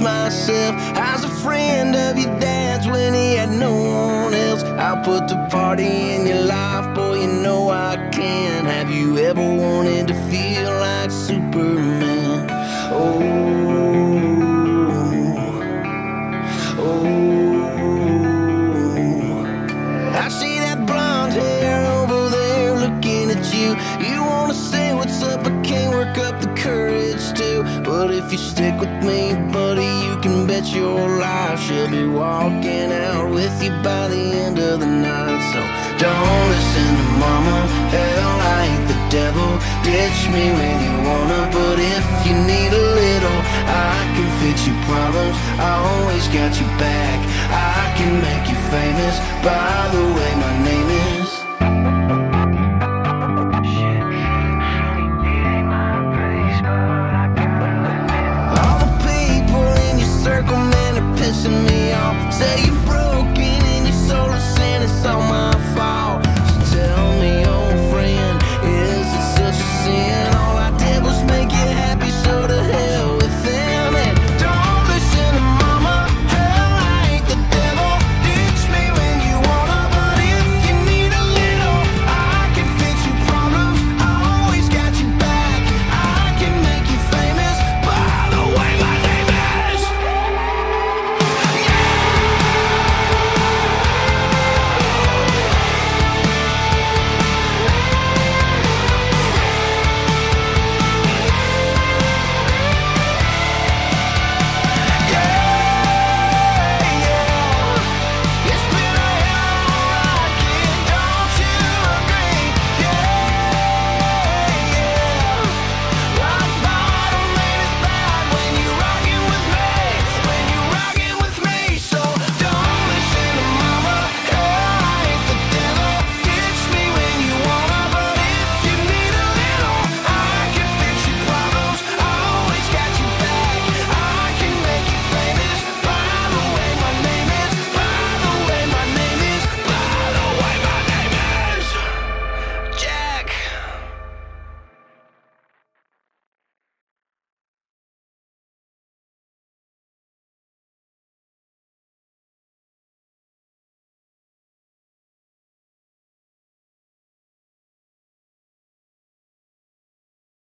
introduce myself as a friend of your dad's when he had no one else. I'll put the party in your life, boy, you know I can. Have you ever wanted to feel like Superman? Oh, oh. I see that blonde hair over there looking at you. You wanna say what's up, but can't work up the courage to. But if you stick with me, buddy, bet your life she'll be walking out with you by the end of the night. So don't listen to mama. Hell, I ain't the devil. Ditch me when you wanna, but if you need a little, I can fix your problems. I always got your back. I can make you famous. By the way.